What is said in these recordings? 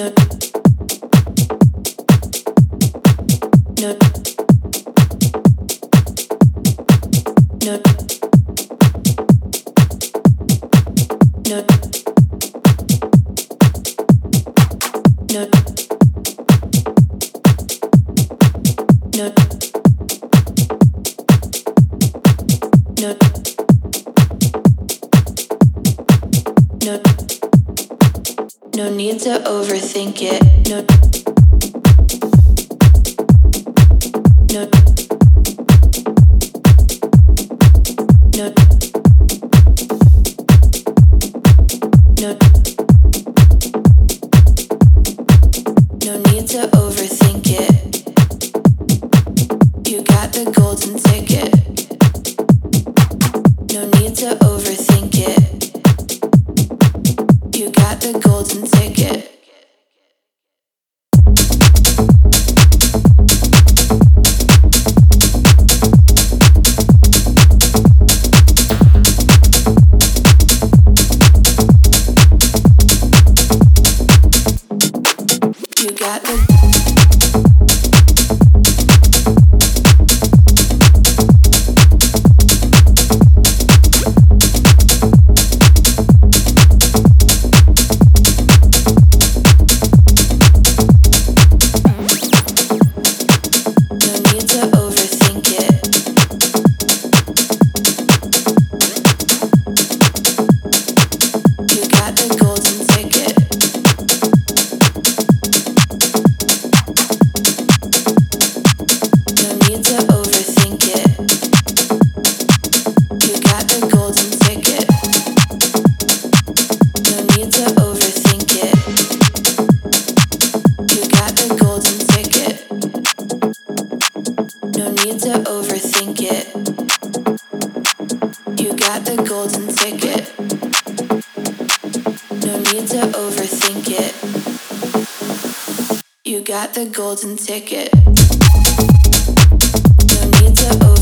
No. No need to overthink it. No. No. No. No No need to overthink it. You got the golden ticket. No need to overthink it you got the golden ticket. You got the no need to overthink it. You got the golden ticket. No need to overthink it. You got the golden ticket. No need to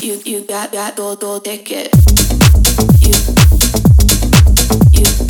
You you got got door door ticket. You you